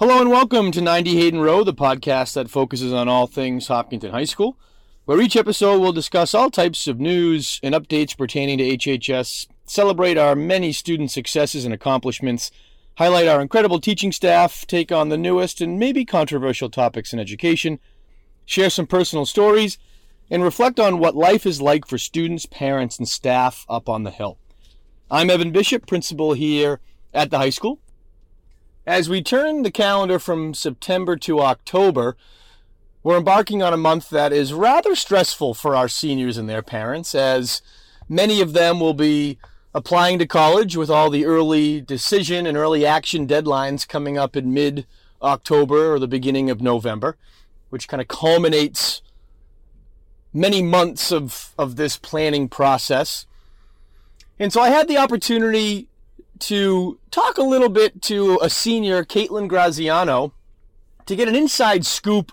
Hello and welcome to 90 Hayden Rowe, the podcast that focuses on all things Hopkinton High School, where each episode will discuss all types of news and updates pertaining to HHS, celebrate our many student successes and accomplishments, highlight our incredible teaching staff, take on the newest and maybe controversial topics in education, share some personal stories, and reflect on what life is like for students, parents, and staff up on the hill. I'm Evan Bishop, principal here at the high school. As we turn the calendar from September to October, we're embarking on a month that is rather stressful for our seniors and their parents, as many of them will be applying to college with all the early decision and early action deadlines coming up in mid October or the beginning of November, which kind of culminates many months of, of this planning process. And so I had the opportunity to talk a little bit to a senior, Caitlin Graziano, to get an inside scoop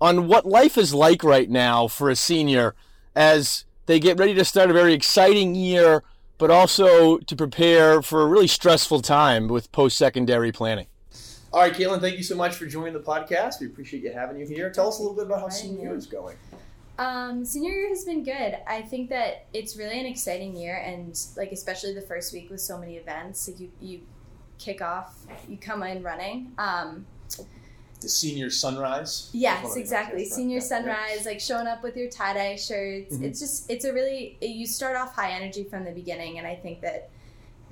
on what life is like right now for a senior as they get ready to start a very exciting year, but also to prepare for a really stressful time with post secondary planning. All right, Caitlin, thank you so much for joining the podcast. We appreciate you having you here. Tell us a little bit about how senior year is going. Um, senior year has been good. I think that it's really an exciting year, and like especially the first week with so many events. Like you, you kick off, you come in running. Um, the senior sunrise. Yes, exactly. Senior sunrise, yeah. like showing up with your tie dye shirts. Mm-hmm. It's just, it's a really. You start off high energy from the beginning, and I think that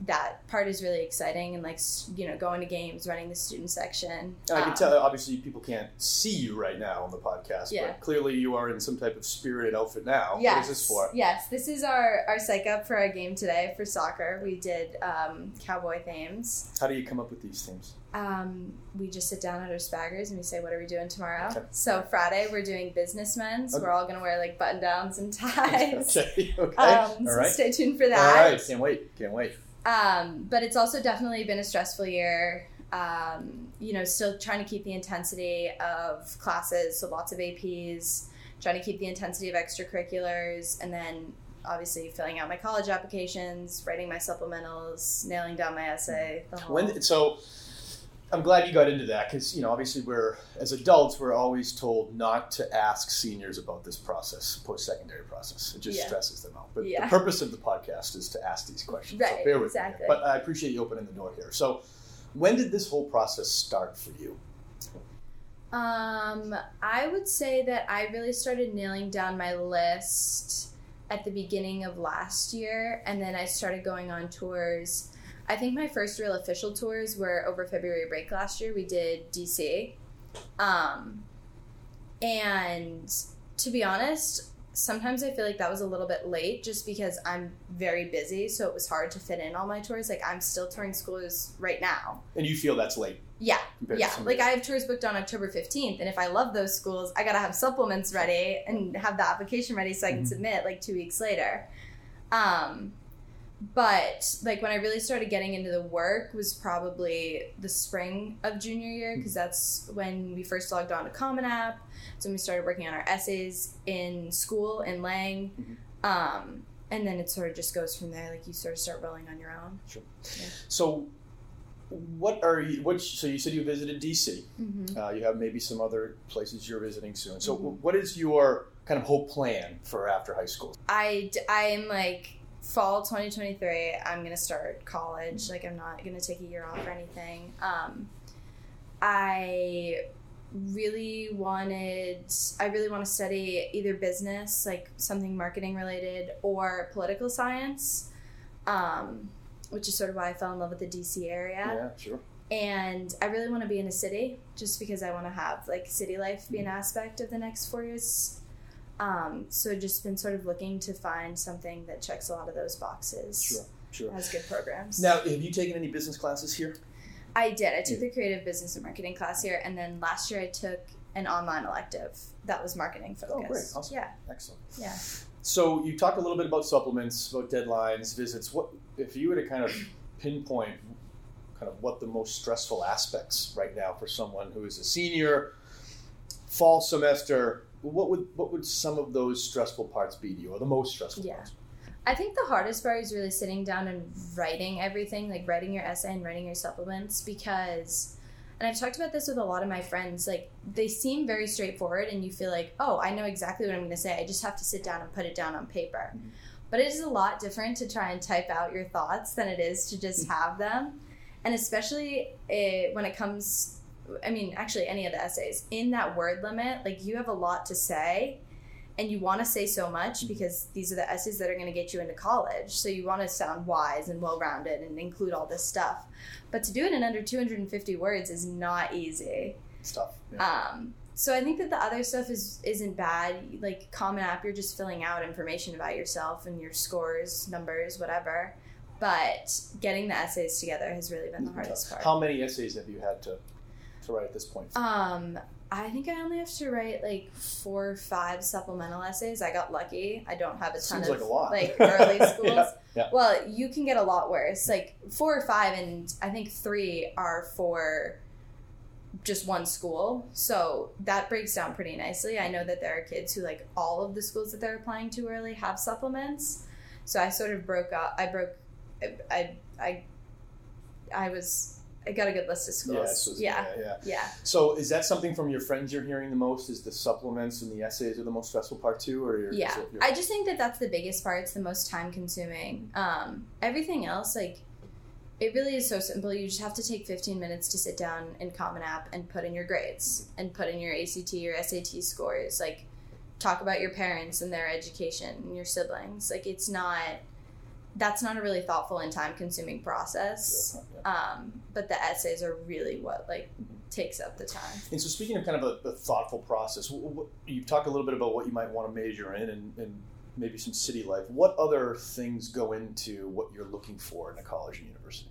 that part is really exciting and like you know going to games running the student section and i can um, tell obviously people can't see you right now on the podcast yeah. but clearly you are in some type of spirited outfit now yes. what is this for yes this is our our psych up for our game today for soccer we did um, cowboy themes how do you come up with these themes um, we just sit down at our spaggers and we say, "What are we doing tomorrow?" Okay. So Friday we're doing businessmen. So okay. we're all gonna wear like button downs and ties. okay. Okay. Um, so right. stay tuned for that. All right. Can't wait. Can't wait. Um, but it's also definitely been a stressful year. Um, you know, still trying to keep the intensity of classes, so lots of APs, trying to keep the intensity of extracurriculars, and then obviously filling out my college applications, writing my supplementals, nailing down my essay. when so I'm glad you got into that because you know obviously we're as adults we're always told not to ask seniors about this process, post-secondary process. It just yeah. stresses them out. But yeah. the purpose of the podcast is to ask these questions. Right. So bear with exactly. me. But I appreciate you opening the door here. So, when did this whole process start for you? Um, I would say that I really started nailing down my list at the beginning of last year, and then I started going on tours I think my first real official tours were over February break last year. We did DC. Um, and to be honest, sometimes I feel like that was a little bit late just because I'm very busy. So it was hard to fit in all my tours. Like I'm still touring schools right now. And you feel that's late? Yeah. Yeah. Like I have tours booked on October 15th. And if I love those schools, I got to have supplements ready and have the application ready so I can mm-hmm. submit like two weeks later. Um, but like when I really started getting into the work was probably the spring of junior year because that's when we first logged on to Common App. So we started working on our essays in school in Lang. Mm-hmm. Um, and then it sort of just goes from there. Like you sort of start rolling on your own. Sure. Yeah. So, what are you? What? So you said you visited DC. Mm-hmm. Uh, you have maybe some other places you're visiting soon. So, mm-hmm. what is your kind of whole plan for after high school? I I'm like fall 2023 i'm gonna start college. Like i'm not gonna take a year off or anything. Um, i really wanted i really want to study either business like something marketing related or political science um, which is sort of why i fell in love with the dc area. Yeah sure. And i really want to be in a city just because i want to have like city life be an aspect of the next four years um, so just been sort of looking to find something that checks a lot of those boxes. Sure, sure. Has good programs. Now, have you taken any business classes here? I did. I took the creative business and marketing class here, and then last year I took an online elective that was marketing focused. Oh, great! Awesome. Yeah. Excellent. Yeah. So you talked a little bit about supplements, about deadlines, visits. What if you were to kind of pinpoint kind of what the most stressful aspects right now for someone who is a senior, fall semester, what would what would some of those stressful parts be to you, or the most stressful yeah. parts? I think the hardest part is really sitting down and writing everything, like writing your essay and writing your supplements, because and I've talked about this with a lot of my friends. Like they seem very straightforward, and you feel like, oh, I know exactly what I'm going to say. I just have to sit down and put it down on paper. Mhm. But it is a lot different to try and type out your thoughts than it is to just have them, and especially eh, when it comes. I mean, actually, any of the essays in that word limit, like you have a lot to say, and you want to say so much Mhm. because these are the essays that are going to get you into college. So you want to sound wise and well rounded and include all this stuff. But to do it in under 250 words is not easy. It's tough. Yeah. Um, so I think that the other stuff is isn't bad. Like Common App, you're just filling out information about yourself and your scores, numbers, whatever. But getting the essays together has really been the hardest part. How many essays have you had to to write at this point? Um, I think I only have to write like four or five supplemental essays. I got lucky. I don't have a ton Seems of like like early schools. Yeah, yeah. Well, you can get a lot worse. Like four or five, and I think three are for just one school. So that breaks down pretty nicely. I know that there are kids who like all of the schools that they're applying to early have supplements. So I sort of broke up. I broke. I I I was. I got a good list of Yeah, schools. so- yeah. yeah. Yeah. So is that something from your friends you're hearing the most? Is the supplements and the essays are the most stressful part too, or is Yeah, your- I just think that that's the biggest part. It's the most time consuming. Um, everything else, like, it really is so simple. You just have to take 15 minutes to sit down in Common App and put in your grades and put in your ACT or SAT scores. Like, talk about your parents and their education and your siblings. Like, it's not, that's not a really thoughtful and time consuming process. Yeah. Um, but the essays are really what, like, takes up the time. And so, speaking of kind of a, a thoughtful process, you've talked a little bit about what you might want to major in and, and maybe some city life. What other things go into what you're looking for in a college and university?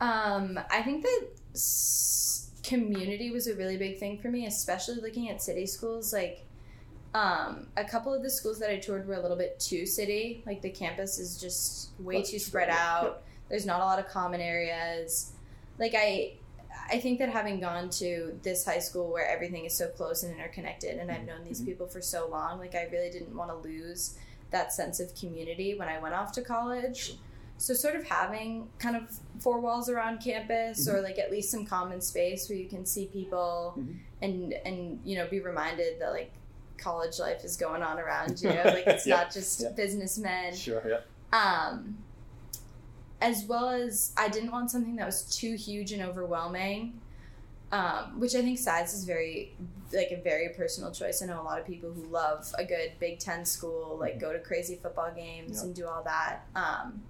Um, I think that s- community was a really big thing for me, especially looking at city schools. Like, um, a couple of the schools that I toured were a little bit too city. Like, the campus is just way That's too spread out. There's not a lot of common areas. Like, I. I think that having gone to this high school where everything is so close and interconnected, and I've known these Mhm. people for so long, like I really didn't want to lose that sense of community when I went off to college. So sort of having kind of four walls around campus or like at least some common space where you can see people Mhm. and and you know be reminded that like college life is going on around you. Like it's Yeah, not just yeah. businessmen. Sure. Yeah. Um as well as I didn't want something that was too huge and overwhelming. Um, which I think size is very like a very personal choice. I know a lot of people who love a good Big Ten school, like go to crazy football games Yeah. and do all that. Um,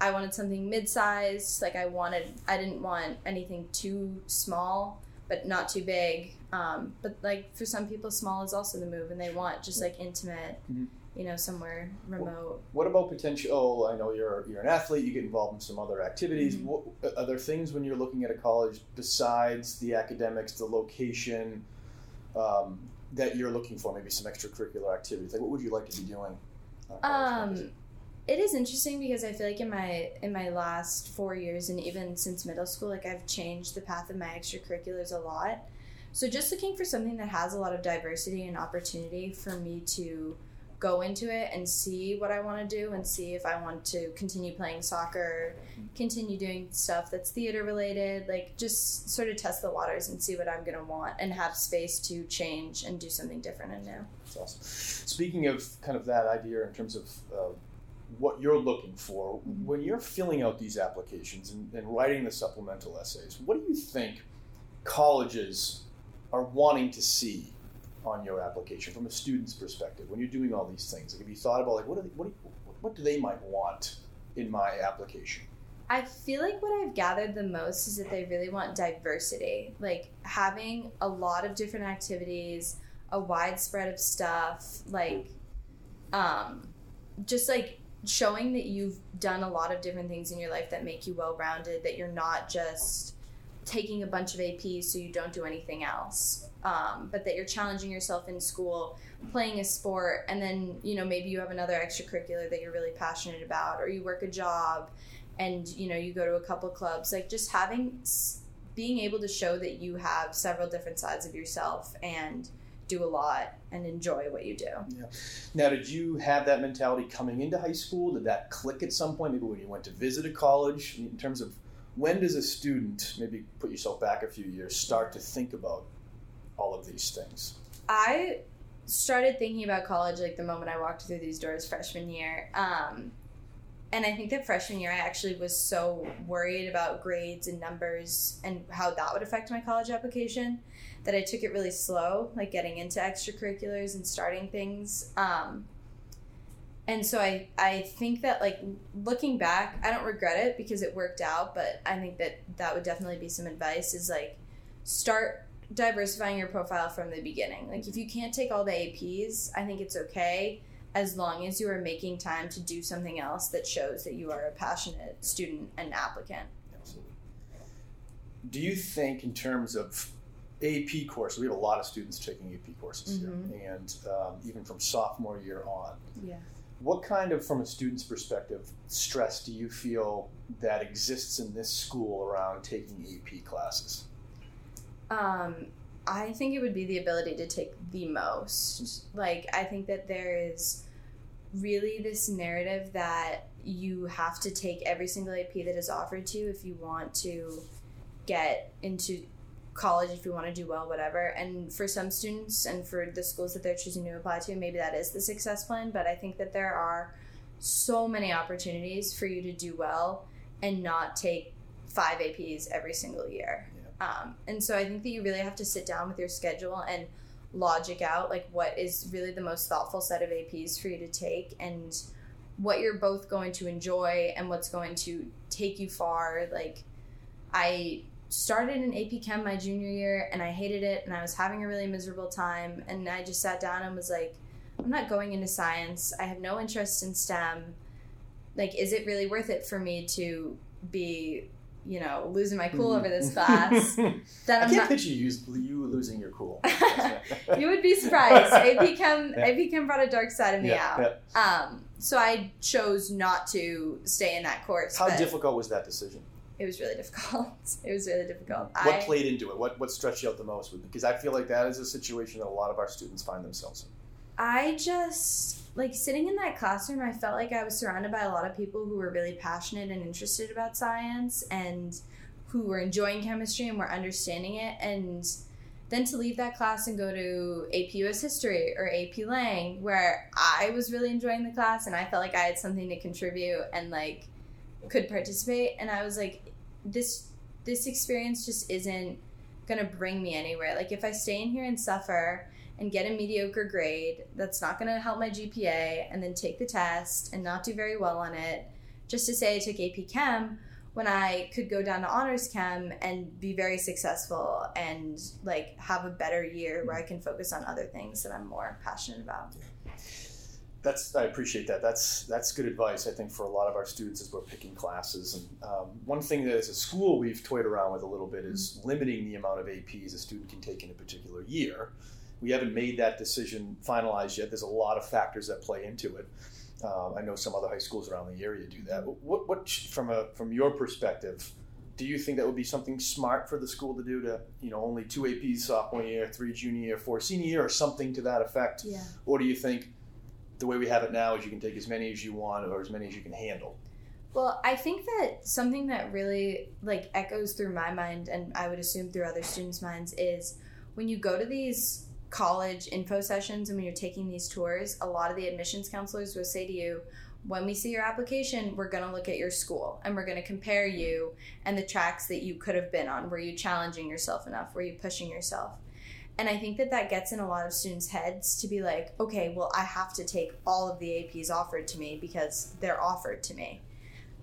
I wanted something mid-sized. Like I wanted, I didn't want anything too small, but not too big. Um, but like for some people, small is also the move, and they want just like intimate, Mhm. you know, somewhere remote. What about potential? I know you're you're an athlete. You get involved in some other activities. Mhm. What, are there things when you're looking at a college besides the academics, the location, um, that you're looking for? Maybe some extracurricular activities. Like, what would you like to be doing? on a college campus? Um, it is interesting because I feel like in my in my last four years and even since middle school, like I've changed the path of my extracurriculars a lot. So just looking for something that has a lot of diversity and opportunity for me to go into it and see what I want to do and see if I want to continue playing soccer, continue doing stuff that's theater related, like just sort of test the waters and see what I'm going to want and have space to change and do something different and new. That's awesome. Speaking of kind of that idea in terms of uh, what you're looking for, Mhm. when you're filling out these applications and, and writing the supplemental essays, what do you think colleges are wanting to see on your application from a student's perspective when you're doing all these things? Like, have you thought about like what do they, what do, what do they might want in my application? I feel like what I've gathered the most is that they really want diversity, like having a lot of different activities, a wide spread of stuff, like um just like showing that you've done a lot of different things in your life that make you well-rounded, that you're not just taking a bunch of APs so you don't do anything else. Um, but that you're challenging yourself in school, playing a sport, and then you know maybe you have another extracurricular that you're really passionate about, or you work a job, and you know you go to a couple clubs like just having being able to show that you have several different sides of yourself and do a lot and enjoy what you do Yeah. Now, did you have that mentality coming into high school? Did that click at some point? Maybe when you went to visit a college, in terms of when does a student, maybe put yourself back a few years, start to think about all of these things? I started thinking about college like the moment I walked through these doors freshman year. Um, and I think that freshman year I actually was so worried about grades and numbers and how that would affect my college application that I took it really slow, like getting into extracurriculars and starting things. Um, and so I, I think that like looking back, I don't regret it because it worked out, but I think that that would definitely be some advice is like start diversifying your profile from the beginning. Like if you can't take all the APs, I think it's okay as long as you are making time to do something else that shows that you are a passionate student and applicant. Absolutely. Do you think, in terms of AP courses, we have a lot of students taking AP courses Mhm. here, and um, even from sophomore year on. Yeah. What kind of, from a student's perspective, stress do you feel that exists in this school around taking AP classes? Um, I think it would be the ability to take the most. Like, I think that there is really this narrative that you have to take every single AP that is offered to you if you want to get into college, if you want to do well, whatever. And for some students and for the schools that they're choosing to apply to, maybe that is the success plan. But I think that there are so many opportunities for you to do well and not take five APs every single year. Um, and so I think that you really have to sit down with your schedule and logic out like what is really the most thoughtful set of APs for you to take and what you're both going to enjoy and what's going to take you far. Like I started in AP Chem my junior year and I hated it and I was having a really miserable time and I just sat down and was like, I'm not going into science. I have no interest in STEM. Like, is it really worth it for me to be, you know, losing my cool over this class? I That I'm can't not picture you, you losing your cool. you would be surprised. AP Chem, Yeah. AP Chem brought a dark side of me Yeah, out. Um, so I chose not to stay in that course. How but difficult was that decision? It was really difficult. It was really difficult. What I, played into it? What what stretched you out the most? Because I feel like that is a situation that a lot of our students find themselves in. I just like sitting in that classroom. I felt like I was surrounded by a lot of people who were really passionate and interested about science and who were enjoying chemistry and were understanding it. And then to leave that class and go to AP US History or AP Lang, where I was really enjoying the class and I felt like I had something to contribute and like could participate. And I was like, this this experience just isn't gonna bring me anywhere. Like if I stay in here and suffer and get a mediocre grade that's not to help my GPA and then take the test and not do very well on it just to say I took AP Chem when I could go down to honors chem and be very successful and like have a better year where I can focus on other things that I'm more passionate about. That's I appreciate that. That's that's good advice. I think for a lot of our students as we're picking classes. And um, one thing that as a school we've toyed around with a little bit is limiting the amount of APs a student can take in a particular year. We haven't made that decision finalized yet. There's a lot of factors that play into it. Um, I know some other high schools around the area do that. What, what from a from your perspective, do you think that would be something smart for the school to do? To you know, only two APs sophomore year, three junior year, four senior year, or something to that effect? Yeah. Or do you think the way we have it now is you can take as many as you want or as many as you can handle? Well, I think that something that really like echoes through my mind and I would assume through other students' minds is when you go to these college info sessions and when you're taking these tours, a lot of the admissions counselors will say to you, when we see your application, we're going to look at your school and we're going to compare you and the tracks that you could have been on. Were you challenging yourself enough? Were you pushing yourself? And I think that that gets in a lot of students' heads to be like, okay, well, I have to take all of the APs offered to me because they're offered to me.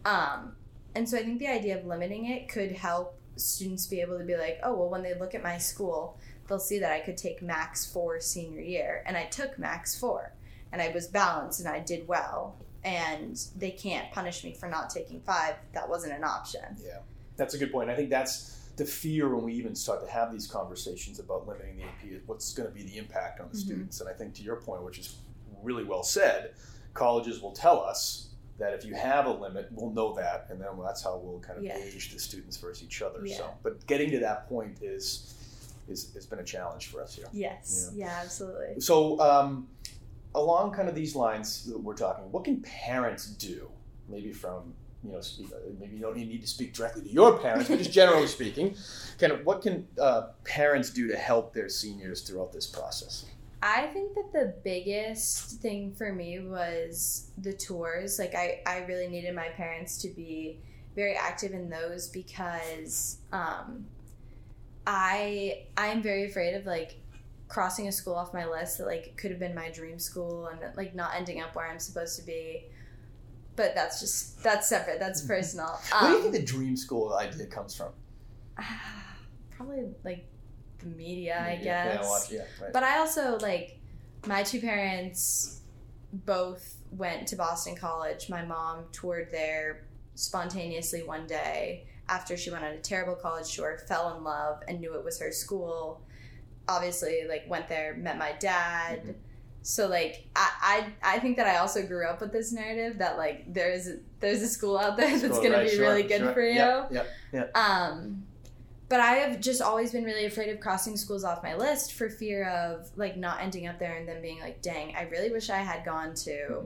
Um, and so I think the idea of limiting it could help students be able to be like, oh, well, when they look at my school, they'll see that I could take max four senior year. And I took max four. And I was balanced and I did well. And they can't punish me for not taking five. That wasn't an option. Yeah, that's a good point. I think that's the fear when we even start to have these conversations about limiting the AP. is What's going to be the impact on the Mhm. students? And I think to your point, which is really well said, colleges will tell us that if you have a limit, we'll know that, and then that's how we'll kind of Yeah. gauge the students versus each other. Yeah. So, but getting to that point is is has been a challenge for us here. Yes. Yeah, absolutely. So, um, along kind of these lines that we're talking, what can parents do, maybe from you know, speak, uh, maybe you don't need to speak directly to your parents, but just generally speaking, kind of what can uh, parents do to help their seniors throughout this process? I think that the biggest thing for me was the tours. Like I, I really needed my parents to be very active in those because um, I I'm very afraid of like crossing a school off my list that like could have been my dream school and like not ending up where I'm supposed to be. But that's just that's separate. That's personal. Where do you Um, think the dream school idea comes from? probably like the media, I guess. Yeah, watch, yeah, right. But I also like my two parents both went to Boston College. My mom toured there spontaneously one day after she went on a terrible college tour, fell in love and knew it was her school. Obviously, like went there, met my dad. Mhm. So like I, I I think that I also grew up with this narrative that like there's there's a school out there that's Cool, gonna right, be sure, really good sure. for you. Yeah. yep. Um, but I have just always been really afraid of crossing schools off my list for fear of like not ending up there and then being like, dang, I really wish I had gone to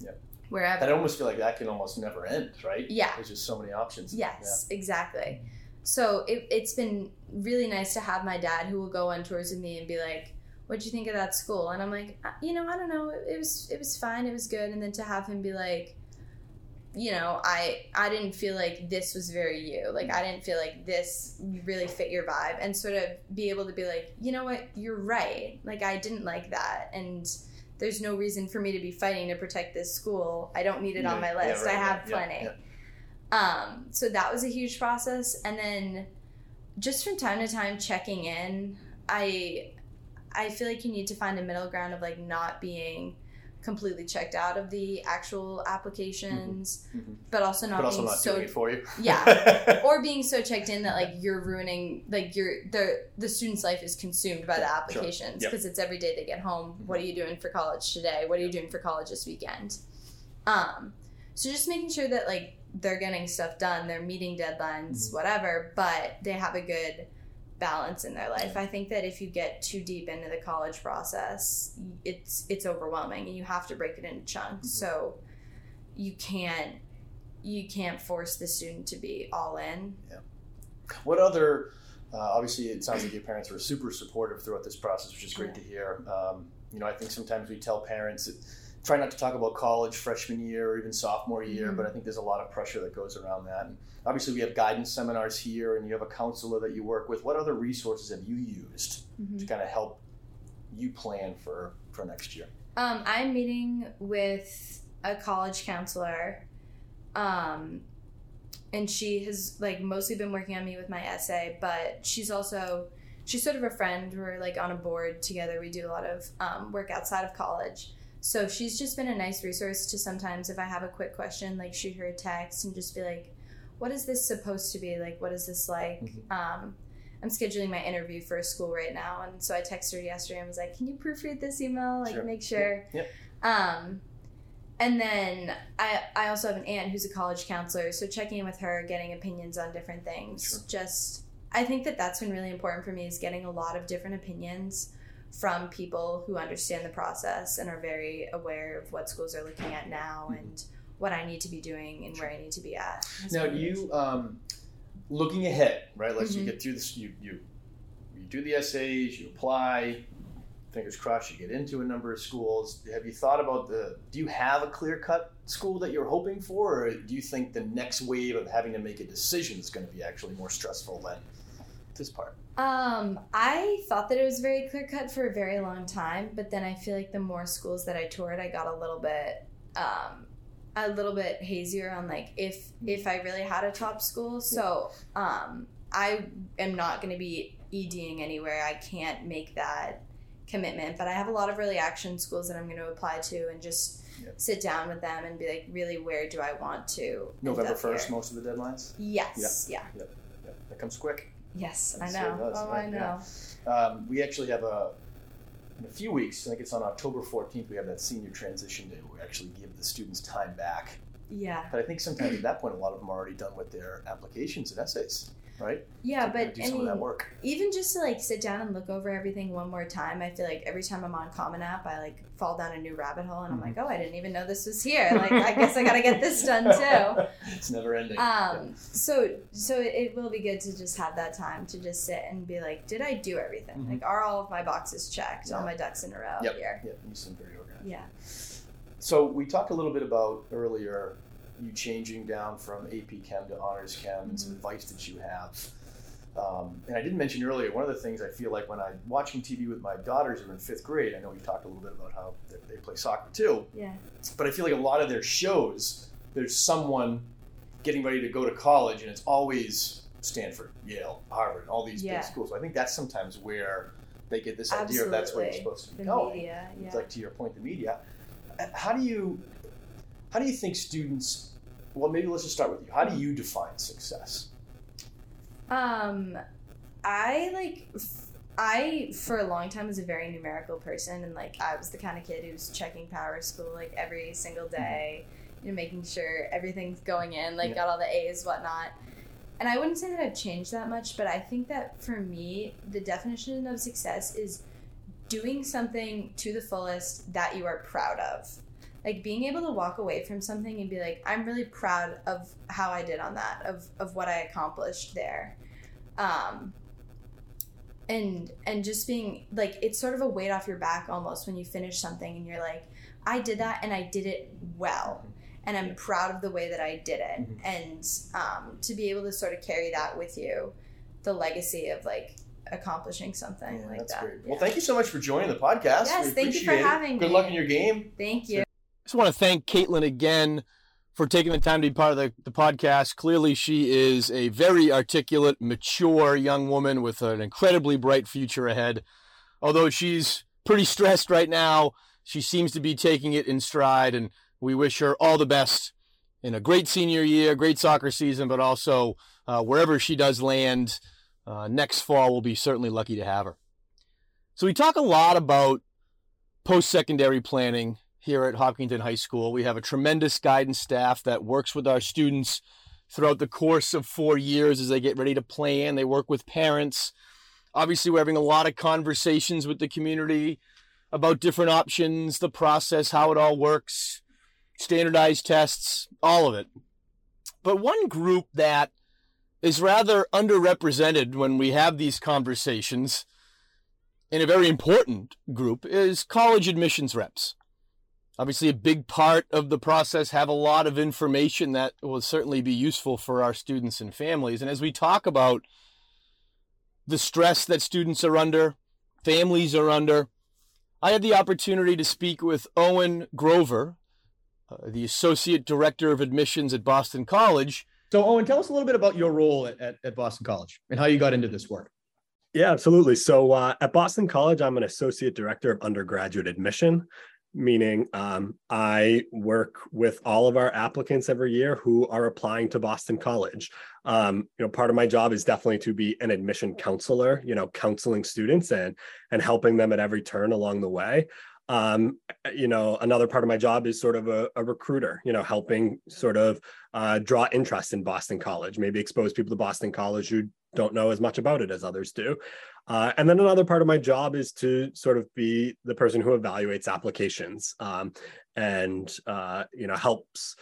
yeah. wherever. I almost feel like that can almost never end, right? Yeah. There's just so many options. Yes, exactly. So it, it's been really nice to have my dad who will go on tours with me and be like, "What'd you think of that school?" And I'm like, "Uh, "You know, I don't know. It, it was it was fine. It was good." And then to have him be like, "You know, I I didn't feel like this was very you. Like I didn't feel like this really fit your vibe." And sort of be able to be like, "You know what? You're right. Like I didn't like that." And there's no reason for me to be fighting to protect this school. I don't need it on Yeah, my yeah, list. right, I have right, yeah, plenty. yeah. Um, so that was a huge process, and then just from time to time checking in, I I feel like you need to find a middle ground of like not being completely checked out of the actual applications, Mhm. but also not But also being not so for you. Yeah. or being so checked in that like you're ruining like your the the student's life is consumed by the Sure. applications Yep. because it's every day they get home Mhm. what are you doing for college today what are you doing for college this weekend um so just making sure that like they're getting stuff done they're meeting deadlines Mhm. whatever but they have a good balance in their life i think that if you get too deep into the college process it's it's overwhelming and you have to break it into chunks Mhm. so you can't you can't force the student to be all in. Yeah. What other? Uh, obviously, it sounds like your parents were super supportive throughout this process, which is great to hear. Um, you know, I think sometimes we tell parents that try not to talk about college freshman year or even sophomore year, Mhm. but I think there's a lot of pressure that goes around that. And obviously, we have guidance seminars here, and you have a counselor that you work with. What other resources have you used to kind of help you plan for for next year? Um, I'm meeting with a college counselor, um, and she has like mostly been working on me with my essay, but she's also she's sort of a friend. We're like on a board together. We do a lot of um, work outside of college. So she's just been a nice resource to sometimes if I have a quick question, like shoot her a text and just be like, "What is this supposed to be? Like, what is this like?" Mhm. Um, I'm scheduling my interview for a school right now, and so I texted her yesterday and was like, "Can you proofread this email? Like, Sure. make sure." Yep. Um, and then I I also have an aunt who's a college counselor, so checking in with her, getting opinions on different things. Sure. Just I think that that's been really important for me is getting a lot of different opinions from people who understand the process and are very aware of what schools are looking at now Mhm. and what I need to be doing and where I need to be at. Now, do you um, looking ahead, right? Let's you Mhm. get through this. You you you do the essays, you apply. Fingers crossed, you get into a number of schools. Have you thought about the? Do you have a clear cut school that you're hoping for, or do you think the next wave of having to make a decision is going to be actually more stressful than this part? Um, I thought that it was very clear cut for a very long time, but then I feel like the more schools that I toured, I got a little bit, um, a little bit hazier on like if if I really had a top school. So, um, I am not going to be EDing anywhere. I can't make that commitment, but I have a lot of really action schools that I'm going to apply to and just Yeah. sit down with them and be like, really, where do I want to? November first, most of the deadlines. Yes. Yeah. Yeah, that comes quick. Yes, I know. does, oh, right, I yeah. know. Um, we actually have a in a few weeks. I think it's on October 14th. We have that senior transition day where we actually give the students time back. Yeah. But I think sometimes at that point, a lot of them are already done with their applications and essays. Right? Yeah, To but do I some of that work. even just to like sit down and look over everything one more time, I feel like every time I'm on Common App, I like fall down a new rabbit hole, and I'm Mm-hmm. like, oh, I didn't even know this was here. Like, I guess I gotta get this done too. it's never ending. Um, so so it will be good to just have that time to just sit and be like, did I do everything? Mhm. Like, are all of my boxes checked? All my ducks in a row Yep. here? yeah, you seem very organized. Yeah. So we talked a little bit about earlier you changing down from AP Chem to Honors Chem and some Mhm. advice that you have. Um, and I didn't mention earlier, one of the things I feel like when I'm watching TV with my daughters who are in fifth grade, I know we've talked a little bit about how they- play soccer too, Yeah. but I feel like a lot of their shows, there's someone getting ready to go to college and it's always Stanford, Yale, Harvard, all these Yeah. big schools. So I think that's sometimes where they get this idea of that's where you're supposed to be The going media. Yeah. it's like to your point, the media. How do you, how do you think students? Well, maybe let's just start with you. How do you define success? Um, I like. I for a long time was a very numerical person, and like I was the kind of kid who was checking PowerSchool like every single day, you know, making sure everything's going in, like Yeah. got all the A's, whatnot. And I wouldn't say that I've changed that much, but I think that for me, the definition of success is doing something to the fullest that you are proud of. Like being able to walk away from something and be like, I'm really proud of how I did on that, of, of what I accomplished there. Um, and and just being like it's sort of a weight off your back almost when you finish something and you're like, I did that and I did it well. And I'm proud of the way that I did it. Mhm. And um, to be able to sort of carry that with you, the legacy of like accomplishing something Yeah, like that. Yeah. For thank you so much for joining the podcast. Yes, We thank you for it. having Good me. luck in your game. Thank you. Just want to thank Caitlin again for taking the time to be part of the, the podcast. Clearly, she is a very articulate, mature young woman with an incredibly bright future ahead. Although she's pretty stressed right now, she seems to be taking it in stride, and we wish her all the best in a great senior year, great soccer season, but also uh, wherever she does land uh, next fall, we'll be certainly lucky to have her. So, we talk a lot about post secondary planning here at Hopkinton High School. We have a tremendous guidance staff that works with our students throughout the course of four years as they get ready to plan. They work with parents. Obviously, we're having a lot of conversations with the community about different options, the process, how it all works, standardized tests, all of it. But one group that is rather underrepresented when we have these conversations, and a very important group, is college admissions reps obviously a big part of the process have a lot of information that will certainly be useful for our students and families. And as we talk about the stress that students are under families are under i had the opportunity to speak with owen grover uh, the associate director of admissions at boston college. So owen tell us a little bit about your role at, at, at boston college and how you got into this work. Yeah, absolutely. So uh, at Boston College, I'm an associate director of undergraduate admission, meaning um, I work with all of our applicants every year who are applying to Boston College. Um, you know, part of my job is definitely to be an admission counselor. You know, counseling students and and helping them at every turn along the way. Um, you know, another part of my job is sort of a, a recruiter. You know, helping sort of uh, draw interest in Boston College, maybe expose people to Boston College who don't know as much about it as others do. Uh, and then another part of my job is to sort of be the person who evaluates applications um, and uh, you know helps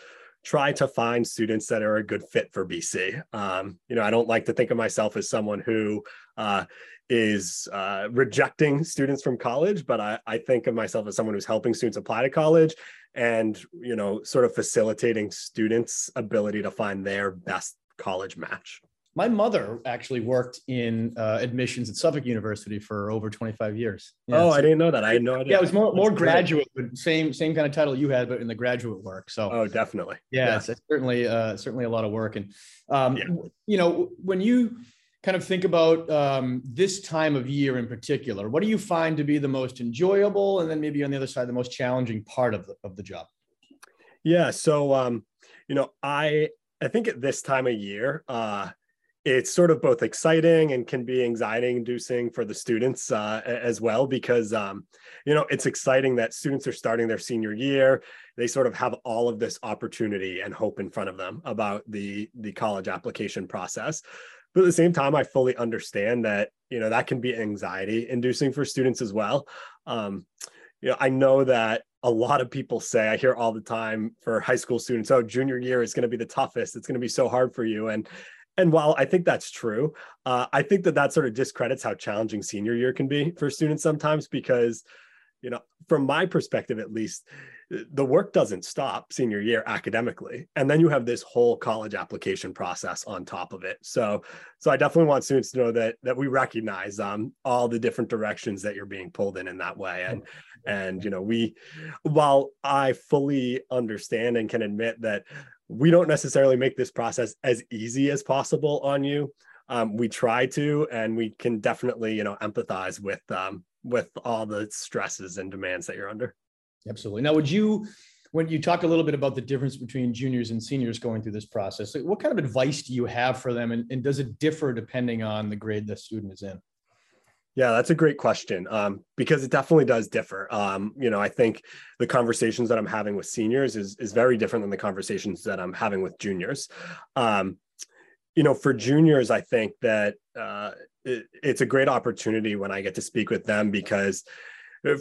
try to find students that are a good fit for BC. Um, you know, I don't like to think of myself as someone who uh, is uh, rejecting students from college, but I, I think of myself as someone who's helping students apply to college and you know sort of facilitating students' ability to find their best college match. My mother actually worked in uh, admissions at Suffolk University for over 25 years. Yeah, oh, so- I didn't know that. I had no idea. Yeah, it was more more graduate, but same same kind of title you had, but in the graduate work. So Oh, definitely. yeah, yeah. It's certainly uh, certainly a lot of work. And um, Yeah. you know, when you kind of think about um, this time of year in particular, what do you find to be the most enjoyable, and then maybe on the other side, the most challenging part of the of the job? Yeah. So, um, you know, I I think at this time of year, uh, it's sort of both exciting and can be anxiety inducing for the students uh, as well because um, you know it's exciting that students are starting their senior year they sort of have all of this opportunity and hope in front of them about the the college application process but at the same time, I fully understand that you know that can be anxiety inducing for students as well. Um, you know, I know that a lot of people say I hear all the time for high school students, oh, junior year is going to be the toughest. It's going to be so hard for you, and and while I think that's true, uh, I think that that sort of discredits how challenging senior year can be for students sometimes because, you know, from my perspective at least, the work doesn't stop senior year academically. And then you have this whole college application process on top of it. So so i definitely want students to know that that we recognize um all the different directions that you're being pulled in in that way. And and you know we while i fully understand and can admit that we don't necessarily make this process as easy as possible on you um, we try to and we can definitely you know empathize with um, with all the stresses and demands that you're under Absolutely. Now, would you, when you talk a little bit about the difference between juniors and seniors going through this process, what kind of advice do you have for them? And, and does it differ depending on the grade the student is in? Yeah, that's a great question um, because it definitely does differ. Um, you know, I think the conversations that I'm having with seniors is is very different than the conversations that I'm having with juniors. Um, you know, for juniors, I think that uh, it, it's a great opportunity when I get to speak with them because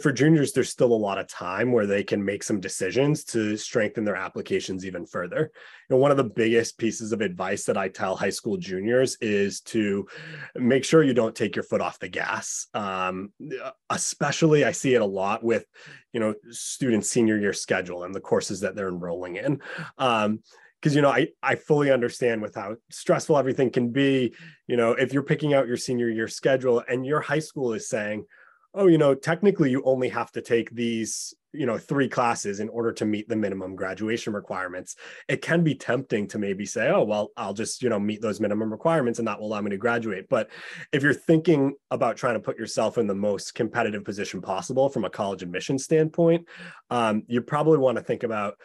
for juniors, there's still a lot of time where they can make some decisions to strengthen their applications even further. Know, one of the biggest pieces of advice that I tell high school juniors is to make sure you don't take your foot off the gas. Um, especially, I see it a lot with, you know, students' senior year schedule and the courses that they're enrolling in. Um, because you know I I fully understand with how stressful everything can be. You know, if you're picking out your senior year schedule and your high school is saying, oh, you know, technically you only have to take these, you know, three classes in order to meet the minimum graduation requirements. It can be tempting to maybe say, oh, well, I'll just, you know, meet those minimum requirements and that will allow me to graduate. But if you're thinking about trying to put yourself in the most competitive position possible from a college admission standpoint, um, you probably want to think about,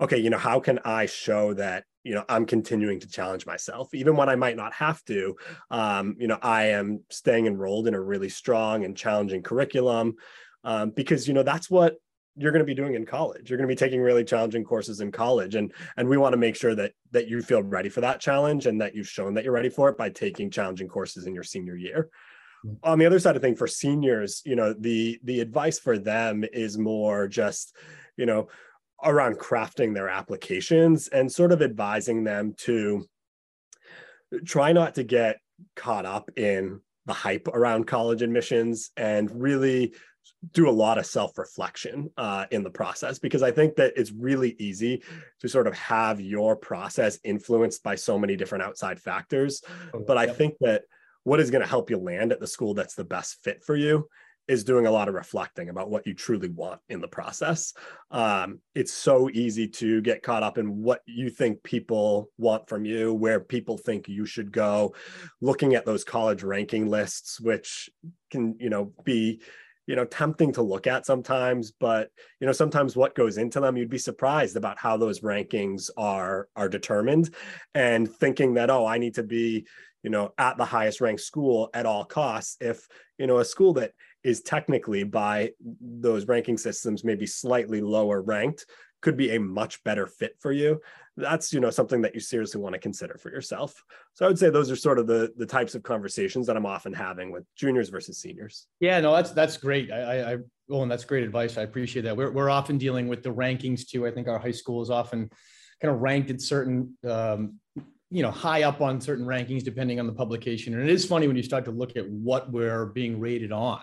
okay, you know, how can I show that you know i'm continuing to challenge myself even when i might not have to? Um, you know i am staying enrolled in a really strong and challenging curriculum um, because you know that's what you're going to be doing in college. You're going to be taking really challenging courses in college and and we want to make sure that that you feel ready for that challenge and that you've shown that you're ready for it by taking challenging courses in your senior year. Mm. on the other side of thing for seniors you know the the advice for them is more just you know around crafting their applications and sort of advising them to try not to get caught up in the hype around college admissions and really do a lot of self-reflection uh, in the process because i think that it's really easy to sort of have your process influenced by so many different outside factors. Oh, but i think that what is going to help you land at the school that's the best fit for you is doing a lot of reflecting about what you truly want in the process. Um, it's so easy to get caught up in what you think people want from you, where people think you should go, looking at those college ranking lists, which can, you know, be you know tempting to look at sometimes but you know sometimes what goes into them you'd be surprised about how those rankings are are determined and thinking that oh i need to be you know at the highest ranked school at all costs if you know a school that is technically by those ranking systems maybe slightly lower ranked could be a much better fit for you. That's you know something that you seriously want to consider for yourself. So i would say those are sort of the the types of conversations that i'm often having with juniors versus seniors. Yeah no that's that's great. I i oh and that's great advice. I appreciate that. We're, we're often dealing with the rankings too. I think our high school is often kind of ranked at certain um, you know high up on certain rankings depending on the publication. And it is funny when you start to look at what we're being rated on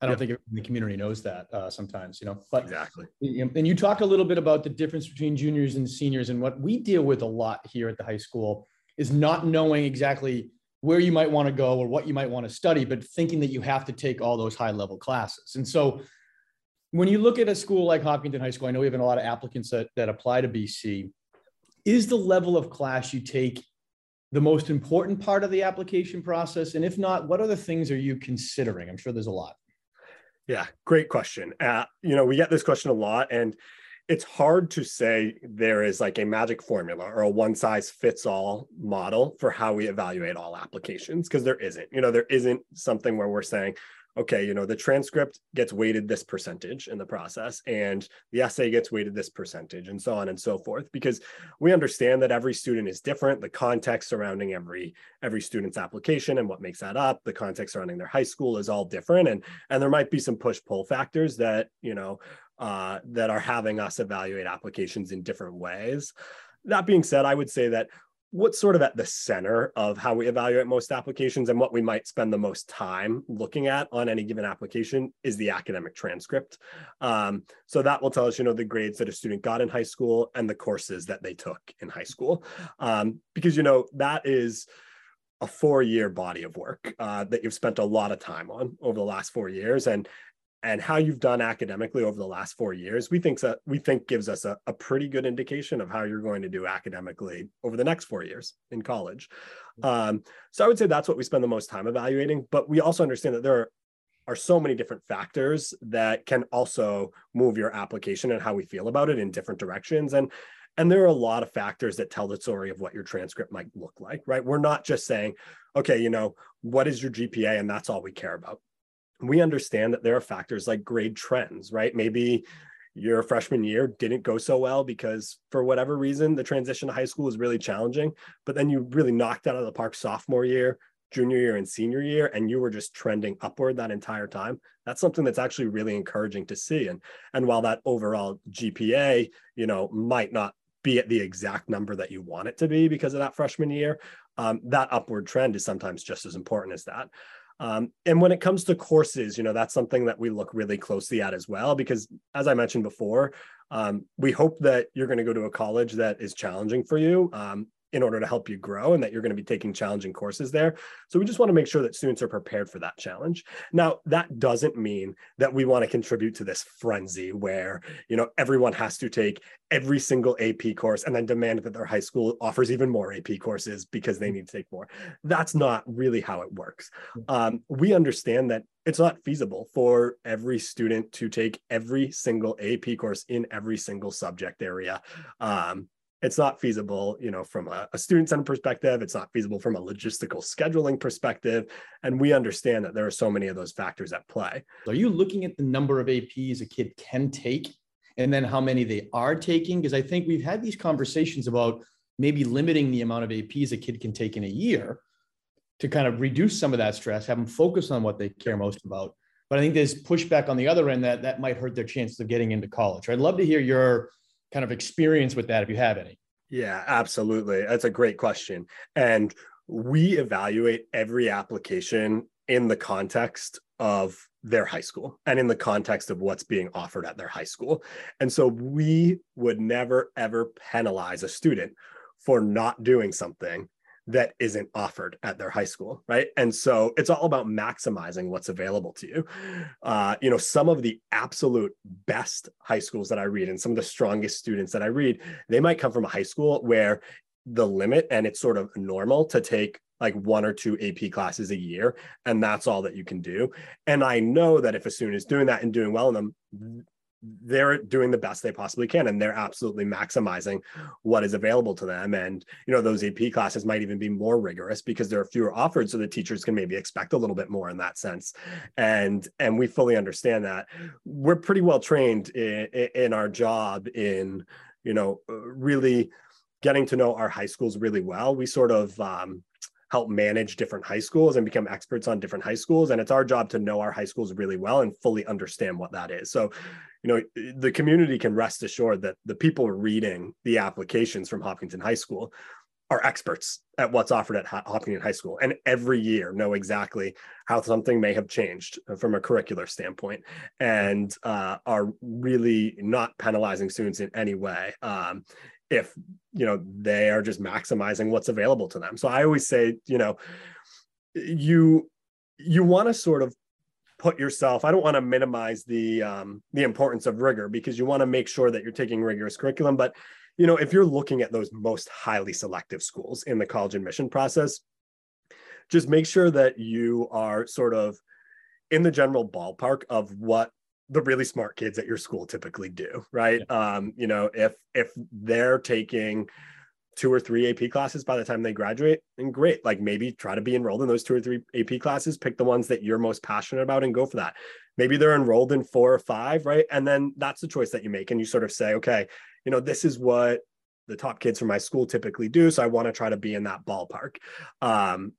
I don't yep. think the community knows that uh, sometimes, you know. But exactly. And you talked a little bit about the difference between juniors and seniors, and what we deal with a lot here at the high school is not knowing exactly where you might want to go or what you might want to study, but thinking that you have to take all those high level classes. And so, when you look at a school like Hopkinton High School, I know we have a lot of applicants that, that apply to BC. Is the level of class you take the most important part of the application process? And if not, what other things are you considering? I'm sure there's a lot. Yeah, great question. Uh, you know, we get this question a lot, and it's hard to say there is like a magic formula or a one size fits all model for how we evaluate all applications because there isn't. You know, there isn't something where we're saying, okay, you know, the transcript gets weighted this percentage in the process and the essay gets weighted this percentage and so on and so forth because we understand that every student is different, the context surrounding every every student's application and what makes that up, the context surrounding their high school is all different and and there might be some push pull factors that, you know, uh, that are having us evaluate applications in different ways. That being said, I would say that what's sort of at the center of how we evaluate most applications and what we might spend the most time looking at on any given application is the academic transcript. Um, so that will tell us, you know, the grades that a student got in high school and the courses that they took in high school. Um, because, you know, that is a four year body of work uh, that you've spent a lot of time on over the last four years. And and how you've done academically over the last four years, we think that we think gives us a, a, pretty good indication of how you're going to do academically over the next four years in college. Um, so I would say that's what we spend the most time evaluating. But we also understand that there are, are so many different factors that can also move your application and how we feel about it in different directions. And and there are a lot of factors that tell the story of what your transcript might look like, right? We're not just saying, okay, you know, what is your GPA, and that's all we care about we understand that there are factors like grade trends, right? Maybe your freshman year didn't go so well because for whatever reason the transition to high school was really challenging but then you really knocked out of the park sophomore year junior year and senior year and you were just trending upward that entire time. That's something that's actually really encouraging to see. And and while that overall gpa you know might not be at the exact number that you want it to be because of that freshman year um, that upward trend is sometimes just as important as that um, and when it comes to courses, you know, that's something that we look really closely at as well, because as I mentioned before, um, we hope that you're going to go to a college that is challenging for you. Um, in order to help you grow and that you're going to be taking challenging courses there. So we just want to make sure that students are prepared for that challenge. Now, that doesn't mean that we want to contribute to this frenzy where, you know, everyone has to take every single AP course and then demand that their high school offers even more AP courses because they need to take more. That's not really how it works. Um, we understand that it's not feasible for every student to take every single AP course in every single subject area. Um, it's not feasible you know from a, a student center perspective it's not feasible from a logistical scheduling perspective and we understand that there are so many of those factors at play. Are you looking at the number of aps a kid can take and then how many they are taking? Because i think we've had these conversations about maybe limiting the amount of aps a kid can take in a year to kind of reduce some of that stress have them focus on what they care most about. But i think there's pushback on the other end that that might hurt their chances of getting into college. I'd love to hear your kind of experience with that if you have any. Yeah, absolutely. That's a great question. And we evaluate every application in the context of their high school and in the context of what's being offered at their high school. And so we would never, ever penalize a student for not doing something that isn't offered at their high school right and so it's all about maximizing what's available to you uh, you know some of the absolute best high schools that i read and some of the strongest students that i read they might come from a high school where the limit and it's sort of normal to take like one or two AP classes a year, and that's all that you can do. And I know that if a student is doing that and doing well in them, they're doing the best they possibly can and they're absolutely maximizing what is available to them. And you know those ap classes might even be more rigorous because there are fewer offered so the teachers can maybe expect a little bit more in that sense. And and we fully understand that. We're pretty well trained in, in our job in you know really getting to know our high schools really well. We sort of um, help manage different high schools and become experts on different high schools and it's our job to know our high schools really well and fully understand what that is. So you know the community can rest assured that the people reading the applications from hopkinton high school are experts at what's offered at hopkinton high school and every year know exactly how something may have changed from a curricular standpoint and uh, are really not penalizing students in any way. Um, if you know they are just maximizing what's available to them. So i always say you know you you want to sort of put yourself i don't want to minimize the um, the importance of rigor because you want to make sure that you're taking rigorous curriculum. But you know if you're looking at those most highly selective schools in the college admission process just make sure that you are sort of in the general ballpark of what the really smart kids at your school typically do right um you know if if they're taking two or three AP classes by the time they graduate, and great. Like maybe try to be enrolled in those two or three AP classes, pick the ones that you're most passionate about and go for that. Maybe they're enrolled in four or five, right? And then that's the choice that you make. And you sort of say, okay, you know, this is what the top kids from my school typically do. So I want to try to be in that ballpark. Um,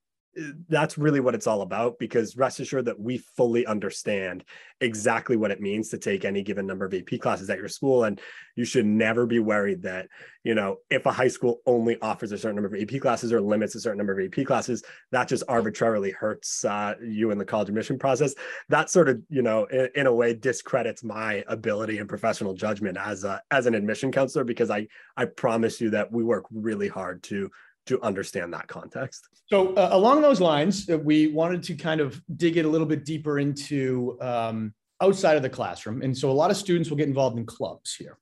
that's really what it's all about because rest assured that we fully understand exactly what it means to take any given number of AP classes at your school. And you should never be worried that, you know, if a high school only offers a certain number of AP classes or limits a certain number of AP classes, that just arbitrarily hurts uh, you in the college admission process. That sort of, you know, in, in, a way discredits my ability and professional judgment as a, as an admission counselor because I I promise you that we work really hard to to understand that context. So, uh, along those lines, uh, we wanted to kind of dig it a little bit deeper into um, outside of the classroom. And so, a lot of students will get involved in clubs here.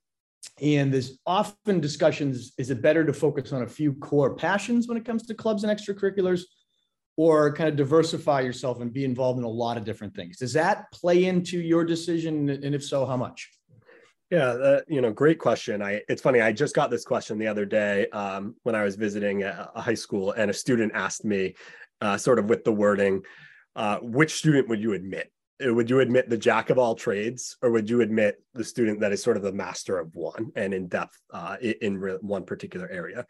And there's often discussions is it better to focus on a few core passions when it comes to clubs and extracurriculars, or kind of diversify yourself and be involved in a lot of different things? Does that play into your decision? And if so, how much? Yeah, you know, great question. I it's funny. I just got this question the other day um, when I was visiting a, a, high school, and a student asked me, uh, sort of with the wording, uh, "Which student would you admit? Uh, would you admit the jack of all trades, or would you admit the student that is sort of the master of one and in depth uh, in, in re- one particular area?"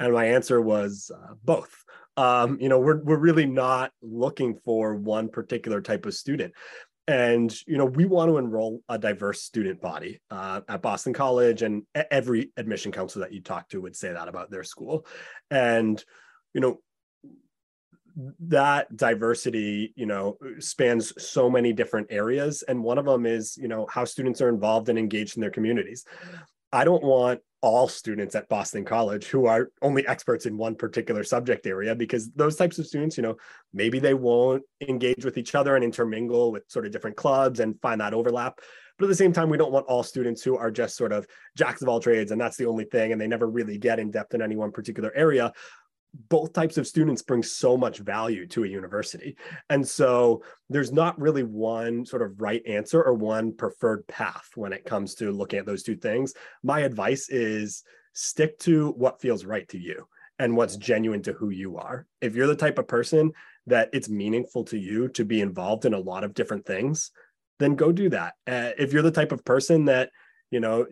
And my answer was uh, both. Um, you know, we're we're really not looking for one particular type of student and you know we want to enroll a diverse student body uh, at boston college and every admission counselor that you talk to would say that about their school. And you know that diversity you know spans so many different areas. And one of them is you know how students are involved and engaged in their communities. I don't want all students at Boston College who are only experts in one particular subject area because those types of students, you know, maybe they won't engage with each other and intermingle with sort of different clubs and find that overlap. But at the same time, we don't want all students who are just sort of jacks of all trades and that's the only thing and they never really get in depth in any one particular area both types of students bring so much value to a university. And so there's not really one sort of right answer or one preferred path when it comes to looking at those two things. My advice is stick to what feels right to you and what's genuine to who you are. If you're the type of person that it's meaningful to you to be involved in a lot of different things, then go do that. Uh, if you're the type of person that you know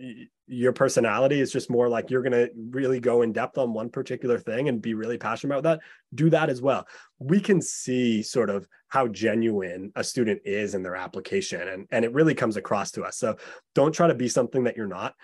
your personality is just more like you're going to really go in depth on one particular thing and be really passionate about that do that as well. We can see sort of how genuine a student is in their application and, and it really comes across to us. So don't try to be something that you're not.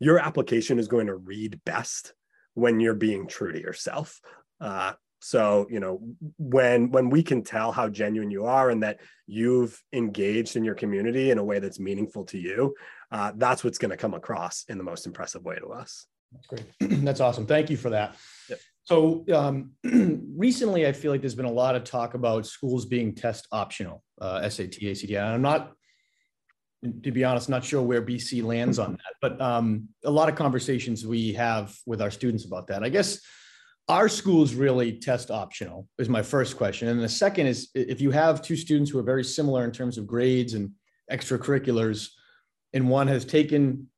Your application is going to read best when you're being true to yourself. Uh, so you know when when we can tell how genuine you are and that you've engaged in your community in a way that's meaningful to you uh, that's what's going to come across in the most impressive way to us. That's great. that's awesome. Thank you for that. Yep. So um, recently, I feel like there's been a lot of talk about schools being test optional, uh, SAT, ACT. And I'm not, to be honest, not sure where BC lands on that, but um, a lot of conversations we have with our students about that. I guess our schools really test optional is my first question. And the second is if you have two students who are very similar in terms of grades and extracurriculars, and one has taken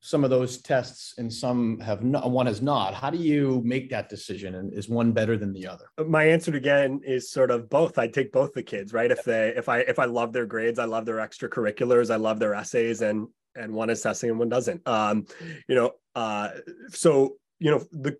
some of those tests and some have not one has not. How do you make that decision and is one better than the other? My answer again is sort of both. I take both the kids right? If they if i if i love their grades i love their extracurriculars i love their essays and and one is testing and one doesn't. Um you know uh so you know the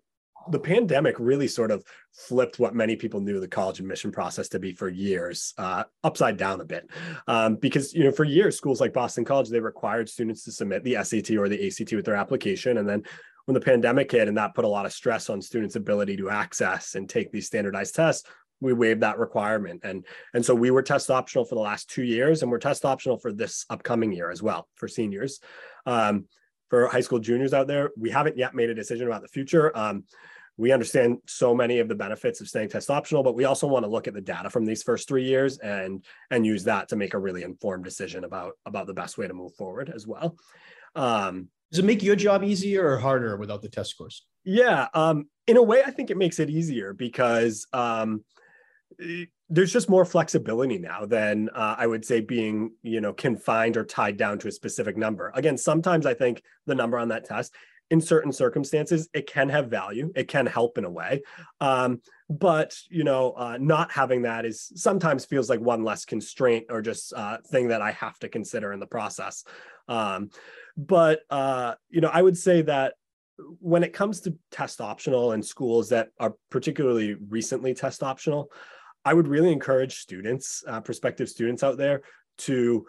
the pandemic really sort of flipped what many people knew the college admission process to be for years uh, upside down a bit. Um, because you know for years schools like boston college they required students to submit the sat or the act with their application. And then when the pandemic hit and that put a lot of stress on students ability to access and take these standardized tests we waived that requirement. And and so we were test optional for the last two years and we're test optional for this upcoming year as well for seniors. Um, for high school juniors out there we haven't yet made a decision about the future um, we understand so many of the benefits of staying test optional, but we also want to look at the data from these first three years and and use that to make a really informed decision about about the best way to move forward as well. Um, Does it make your job easier or harder without the test scores? Yeah, um, in a way, I think it makes it easier because um, there's just more flexibility now than uh, I would say being you know confined or tied down to a specific number. Again, sometimes I think the number on that test in certain circumstances, it can have value. It can help in a way. Um, but you know, uh, not having that is sometimes feels like one less constraint or just uh, thing that I have to consider in the process. Um, but uh, you know, I would say that when it comes to test optional and schools that are particularly recently test optional, I would really encourage students, uh, prospective students out there, to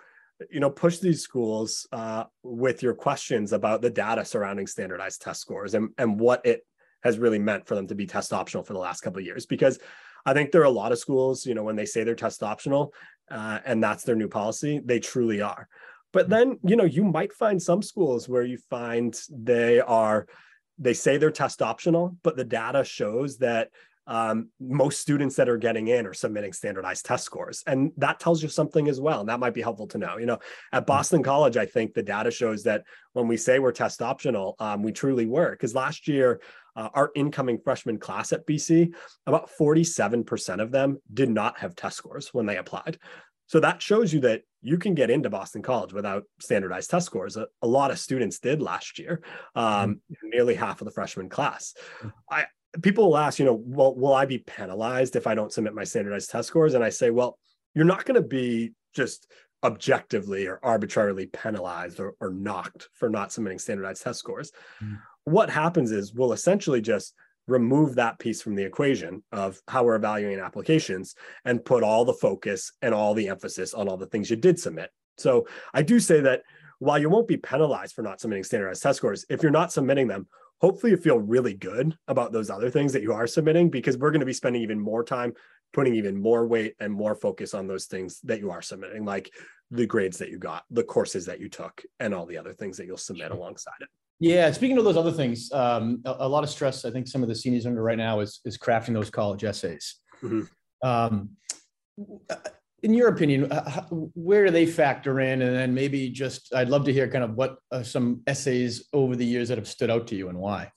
you know push these schools uh, with your questions about the data surrounding standardized test scores and, and what it has really meant for them to be test optional for the last couple of years because i think there are a lot of schools you know when they say they're test optional uh, and that's their new policy they truly are but mm-hmm. then you know you might find some schools where you find they are they say they're test optional but the data shows that um, most students that are getting in are submitting standardized test scores. And that tells you something as well. And that might be helpful to know. You know, at hmm. Boston College, I think the data shows that when we say we're test optional, um, we truly were. Because last year, uh, our incoming freshman class at BC, about 47% of them did not have test scores when they applied. So that shows you that you can get into Boston College without standardized test scores. A, a lot of students did last year, um, hmm. nearly half of the freshman class. Hmm. I, people will ask, you know, well, will I be penalized if I don't submit my standardized test scores? And I say, well, you're not going to be just objectively or arbitrarily penalized or, or knocked for not submitting standardized test scores. Mm. What happens is we'll essentially just remove that piece from the equation of how we're evaluating applications and put all the focus and all the emphasis on all the things you did submit. So I do say that while you won't be penalized for not submitting standardized test scores, if you're not submitting them, hopefully you feel really good about those other things that you are submitting because we're going to be spending even more time putting even more weight and more focus on those things that you are submitting like the grades that you got the courses that you took and all the other things that you'll submit alongside it. Yeah speaking of those other things um, a, a, lot of stress i think some of the seniors under right now is is crafting those college essays. Mm-hmm. um, in your opinion, uh, where do they factor in? And then maybe just, I'd love to hear kind of what uh, some essays over the years that have stood out to you and why.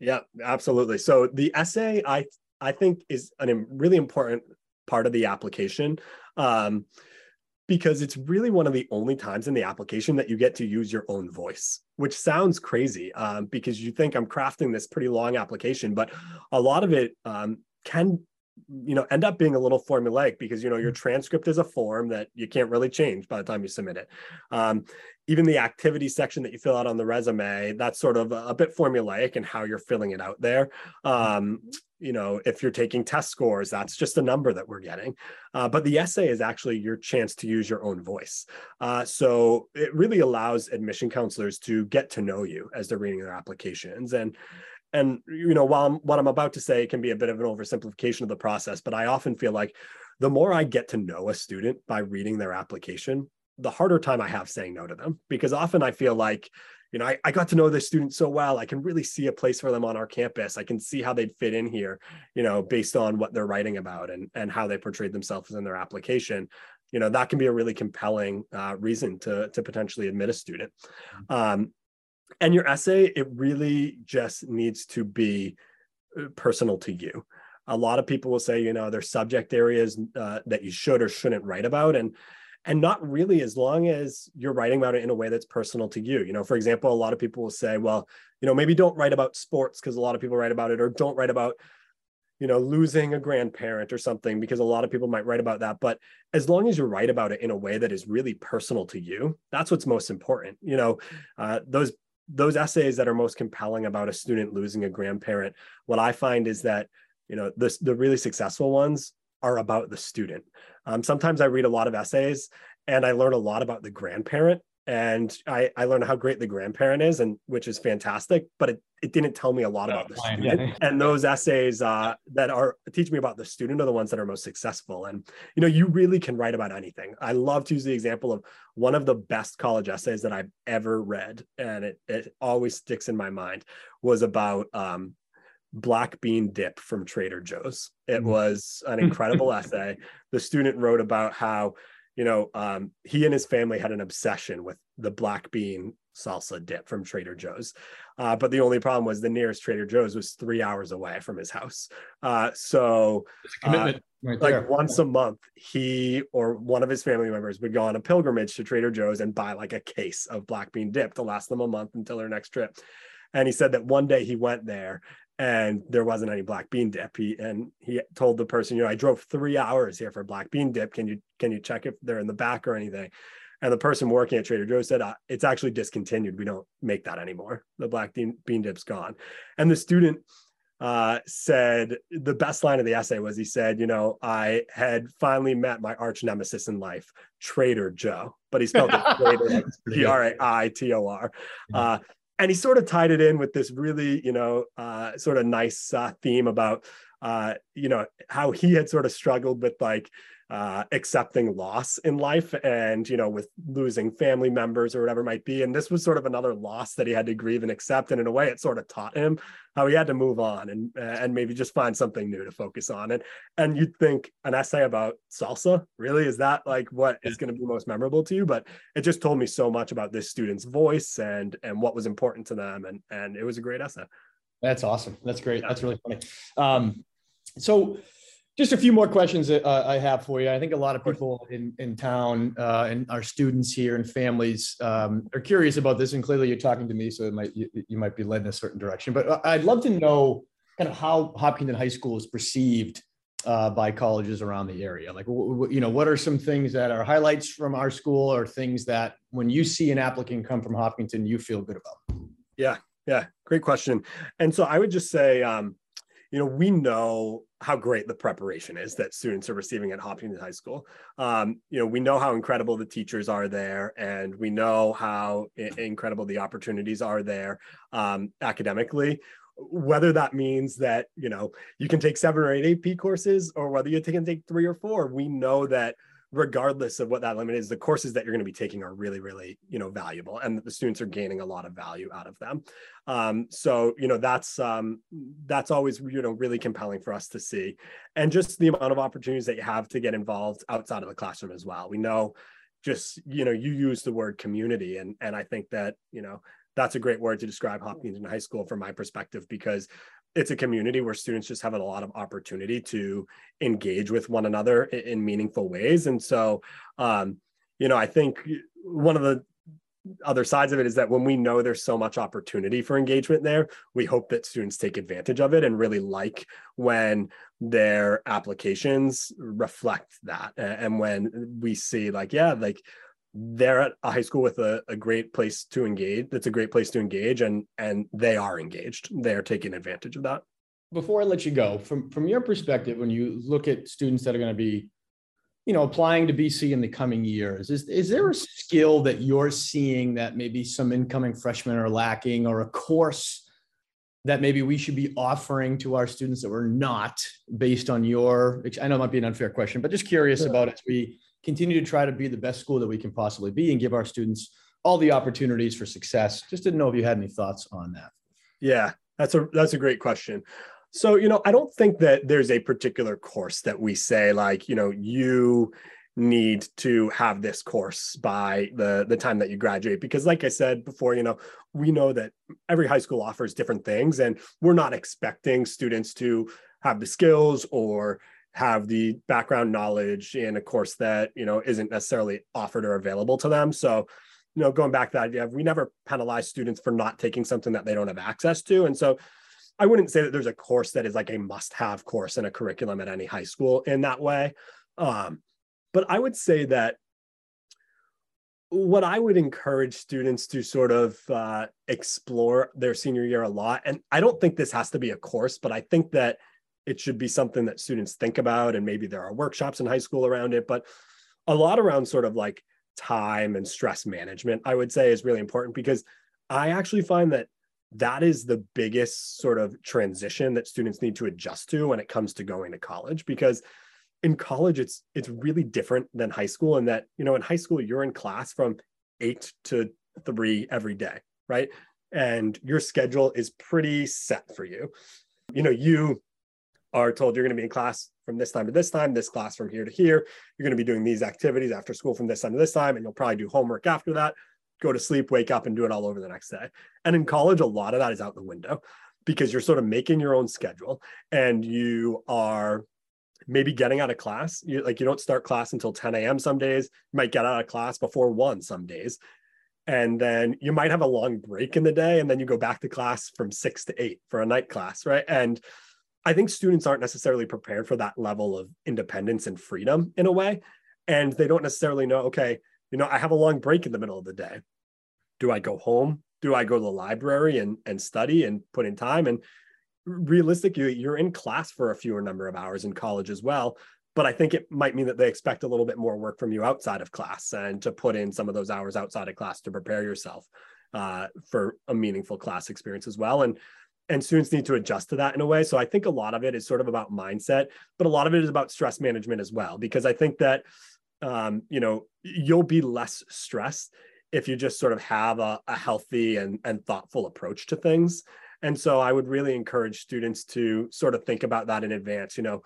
Yeah, absolutely. So the essay, I I think, is a really important part of the application. Um, because it's really one of the only times in the application that you get to use your own voice, which sounds crazy um, because you think I'm crafting this pretty long application, but a lot of it um, can you know end up being a little formulaic because you know your mm. transcript is a form that you can't really change by the time you submit it. Um, even the activity section that you fill out on the resume that's sort of a, bit formulaic in how you're filling it out there. Um, you know if you're taking test scores that's just a number that we're getting. Uh, but the essay is actually your chance to use your own voice. Uh, so it really allows admission counselors to get to know you as they're reading their applications. And and you know while I'm, what i'm about to say can be a bit of an oversimplification of the process but i often feel like the more i get to know a student by reading their application the harder time i have saying no to them because often i feel like you know I, I got to know this student so well i can really see a place for them on our campus i can see how they'd fit in here you know based on what they're writing about and and how they portrayed themselves in their application you know that can be a really compelling uh, reason to to potentially admit a student mm-hmm. um, and your essay it really just needs to be uh, personal to you. A lot of people will say you know there's subject areas uh, that you should or shouldn't write about. And and not really as long as you're writing about it in a way that's personal to you. You know for example a lot of people will say well you know maybe don't write about sports because a lot of people write about it or don't write about you know losing a grandparent or something because a lot of people might write about that. But as long as you write about it in a way that is really personal to you that's what's most important. You know uh, those those essays that are most compelling about a student losing a grandparent, what I find is that you know the the really successful ones are about the student. Um, sometimes I read a lot of essays and I learn a lot about the grandparent and I, I learned how great the grandparent is and which is fantastic but it, it didn't tell me a lot about the student. Yeah. and those essays uh, that are teach me about the student are the ones that are most successful. And you know you really can write about anything. I love to use the example of one of the best college essays that i've ever read and it, it always sticks in my mind was about um, black bean dip from trader joe's. It mm. was an incredible essay. The student wrote about how you know, um, he and his family had an obsession with the black bean salsa dip from Trader Joe's. Uh, but the only problem was the nearest Trader Joe's was three hours away from his house. Uh, so, uh, right like once a month, he or one of his family members would go on a pilgrimage to Trader Joe's and buy like a case of black bean dip to last them a month until their next trip. And he said that one day he went there and there wasn't any black bean dip. He and he told the person, you know, I drove three hours here for black bean dip. Can you can you check if they're in the back or anything? And the person working at Trader Joe's said, uh, it's actually discontinued. We don't make that anymore. The black bean, bean dip's gone. And the student uh, said the best line of the essay was he said, you know, I had finally met my arch nemesis in life, Trader Joe, but he spelled it Trader, T R A I T O R. And he sort of tied it in with this really, you know, uh, sort of nice uh, theme about, uh, you know, how he had sort of struggled with like uh, accepting loss in life and you know with losing family members or whatever it might be. And this was sort of another loss that he had to grieve and accept. And in a way it sort of taught him how he had to move on and and maybe just find something new to focus on. And and you'd think an essay about salsa really is that like what is going to be most memorable to you? But it just told me so much about this student's voice and and what was important to them. And and it was a great essay. That's awesome. That's great. That's really funny. Um so just a few more questions that uh, I have for you. I think a lot of people in, in town uh, and our students here and families um, are curious about this. And clearly, you're talking to me, so it might you, you, might be led in a certain direction. But uh, I'd love to know kind of how Hopkinton High School is perceived uh, by colleges around the area. Like, you know, what are some things that are highlights from our school, or things that when you see an applicant come from Hopkinton, you feel good about? Yeah, yeah, great question. And so I would just say. Um, you know, we know how great the preparation is that students are receiving at Hopkinton High School. Um, you know, we know how incredible the teachers are there, and we know how incredible the opportunities are there um, academically. Whether that means that you know you can take seven or eight AP courses, or whether you can take three or four, we know that regardless of what that limit is the courses that you're going to be taking are really really you know valuable and the students are gaining a lot of value out of them. Um, so you know that's um, that's always you know really compelling for us to see. And just the amount of opportunities that you have to get involved outside of the classroom as well. We know just you know you use the word community and and i think that you know that's a great word to describe Hopkinton High School from my perspective because it's a community where students just have a lot of opportunity to engage with one another in, in meaningful ways. And so, um, you know, I think one of the other sides of it is that when we know there's so much opportunity for engagement there, we hope that students take advantage of it and really like when their applications reflect that. And when we see, like, yeah, like they're at a high school with a, a great place to engage that's a great place to engage and and they are engaged. They are taking advantage of that. Before i let you go from from your perspective when you look at students that are going to be you know applying to bc in the coming years is, is there a skill that you're seeing that maybe some incoming freshmen are lacking or a course that maybe we should be offering to our students that we're not based on your i know it might be an unfair question but just curious about as we continue to try to be the best school that we can possibly be and give our students all the opportunities for success. Just didn't know if you had any thoughts on that. Yeah, that's a that's a great question. So, you know, I don't think that there's a particular course that we say like, you know, you need to have this course by the the time that you graduate because like I said before, you know, we know that every high school offers different things and we're not expecting students to have the skills or have the background knowledge in a course that you know isn't necessarily offered or available to them. So you know going back to that idea we never penalize students for not taking something that they don't have access to. And so i wouldn't say that there's a course that is like a must have course in a curriculum at any high school in that way. Um, but i would say that what I would encourage students to sort of uh, explore their senior year a lot, and I don't think this has to be a course, but I think that it should be something that students think about and maybe there are workshops in high school around it but a lot around sort of like time and stress management i would say is really important because i actually find that that is the biggest sort of transition that students need to adjust to when it comes to going to college because in college it's it's really different than high school in that you know in high school you're in class from 8 to 3 every day right? And your schedule is pretty set for you. You know you are told you're going to be in class from this time to this time, this class from here to here. You're going to be doing these activities after school from this time to this time, and you'll probably do homework after that, go to sleep, wake up, and do it all over the next day. And in college, a lot of that is out the window because you're sort of making your own schedule and you are maybe getting out of class. You like you don't start class until 10 a.m. some days. You might get out of class before one some days. and then you might have a long break in the day and then you go back to class from 6 to 8 for a night class right and i think students aren't necessarily prepared for that level of independence and freedom in a way and they don't necessarily know okay you know i have a long break in the middle of the day. Do i go home? Do i go to the library and and study and put in time? And realistically you're in class for a fewer number of hours in college as well but I think it might mean that they expect a little bit more work from you outside of class and to put in some of those hours outside of class to prepare yourself uh, for a meaningful class experience as well. And and students need to adjust to that in a way. So I think a lot of it is sort of about mindset, but a lot of it is about stress management as well. Because I think that um, you know you'll be less stressed if you just sort of have a, a healthy and, and thoughtful approach to things. And so I would really encourage students to sort of think about that in advance. You know,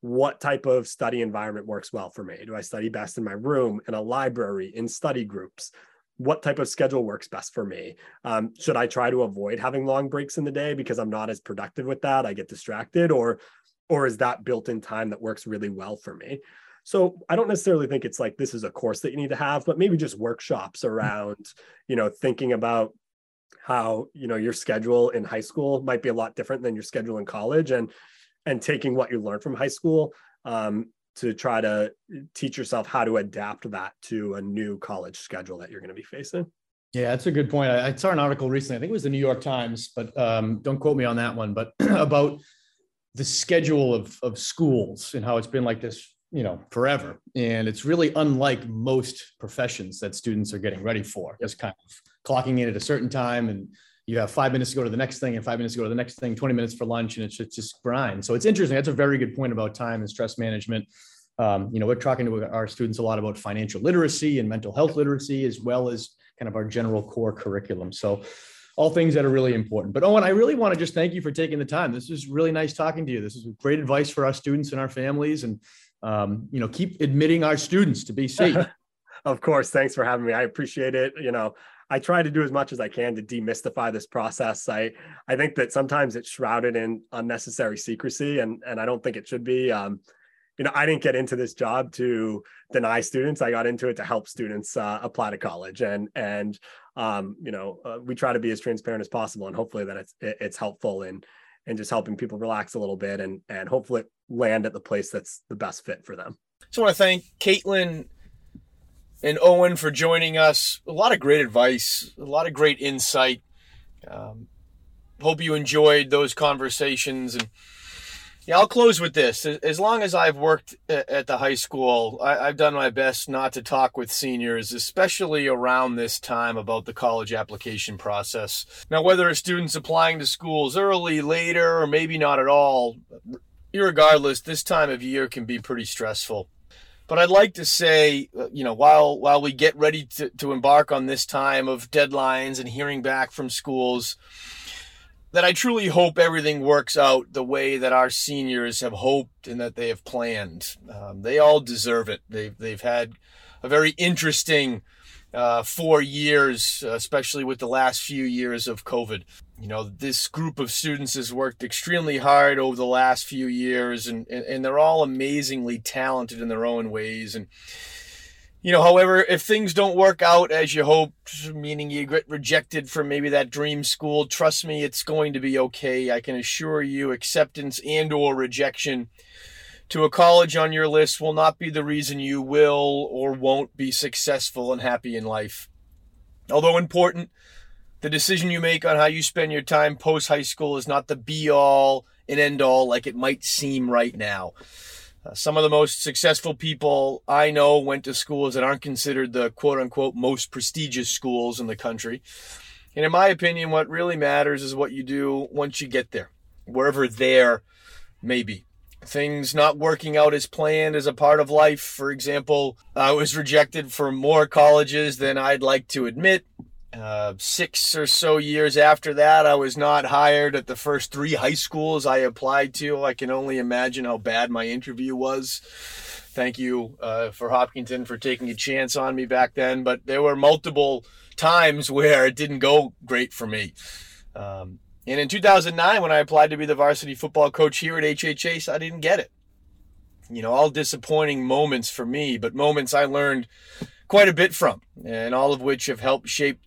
what type of study environment works well for me? Do I study best in my room, in a library, in study groups? What type of schedule works best for me? Um, should I try to avoid having long breaks in the day because I'm not as productive with that? I get distracted, or or is that built-in time that works really well for me? So I don't necessarily think it's like this is a course that you need to have, but maybe just workshops around, you know, thinking about how you know your schedule in high school might be a lot different than your schedule in college and and taking what you learned from high school um, to try to teach yourself how to adapt that to a new college schedule that you're going to be facing. Yeah, that's a good point. I, I, saw an article recently. I think it was the New York Times, but um, don't quote me on that one. But about the schedule of of schools and how it's been like this, you know, forever. And it's really unlike most professions that students are getting ready for. Just kind of clocking in at a certain time and you have five minutes to go to the next thing and five minutes to go to the next thing, 20 minutes for lunch, and it's just, just grind. So it's interesting. That's a very good point about time and stress management. Um, you know, we're talking to our students a lot about financial literacy and mental health literacy, as well as kind of our general core curriculum. So all things that are really important. But Owen, I really want to just thank you for taking the time. This is really nice talking to you. This is great advice for our students and our families. And um, you know, keep admitting our students to be safe. of course. Thanks for having me. I appreciate it. You know, I try to do as much as I can to demystify this process. I I think that sometimes it's shrouded in unnecessary secrecy, and and I don't think it should be. Um, you know, I didn't get into this job to deny students. I got into it to help students uh, apply to college, and and um, you know, uh, we try to be as transparent as possible, and hopefully that it's it's helpful in and just helping people relax a little bit, and and hopefully land at the place that's the best fit for them. I want to thank Caitlin and Owen for joining us. A lot of great advice, a lot of great insight. Um, hope you enjoyed those conversations. And yeah, I'll close with this. As long as I've worked at the high school, I, have done my best not to talk with seniors, especially around this time about the college application process. Now, whether a student's applying to schools early, later, or maybe not at all, regardless, this time of year can be pretty stressful. But I'd like to say, uh, you know, while while we get ready to, to embark on this time of deadlines and hearing back from schools, that I truly hope everything works out the way that our seniors have hoped and that they have planned. Um, they all deserve it. They've they've had a very interesting uh, four years, especially with the last few years of COVID you know, this group of students has worked extremely hard over the last few years, and, and, and they're all amazingly talented in their own ways. And, you know, however, if things don't work out as you hoped, meaning you get rejected from maybe that dream school, trust me, it's going to be okay. I can assure you, acceptance and or rejection to a college on your list will not be the reason you will or won't be successful and happy in life. Although important, the decision you make on how you spend your time post high school is not the be all and end all like it might seem right now. Uh, some of the most successful people I know went to schools that aren't considered the quote unquote most prestigious schools in the country. And in my opinion, what really matters is what you do once you get there, wherever there may be. Things not working out as planned as a part of life. For example, I was rejected for more colleges than I'd like to admit. Uh, six or so years after that, I was not hired at the first three high schools I applied to. I can only imagine how bad my interview was. Thank you uh, for Hopkinton for taking a chance on me back then. But there were multiple times where it didn't go great for me. Um, and in 2009, when I applied to be the varsity football coach here at HHS, I didn't get it. You know, all disappointing moments for me, but moments I learned quite a bit from, and all of which have helped shape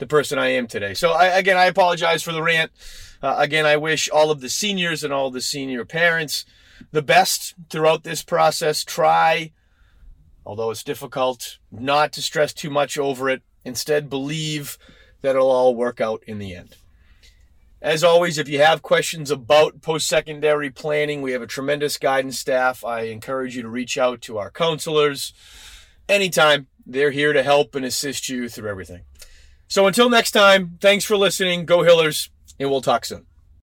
the person I am today. So, I, again, I apologize for the rant. Uh, again, I wish all of the seniors and all the senior parents the best throughout this process. Try, although it's difficult, not to stress too much over it. Instead, believe that it'll all work out in the end. As always, if you have questions about post secondary planning, we have a tremendous guidance staff. I encourage you to reach out to our counselors anytime. They're here to help and assist you through everything. So until next time, thanks for listening. Go Hillers, and we'll talk soon.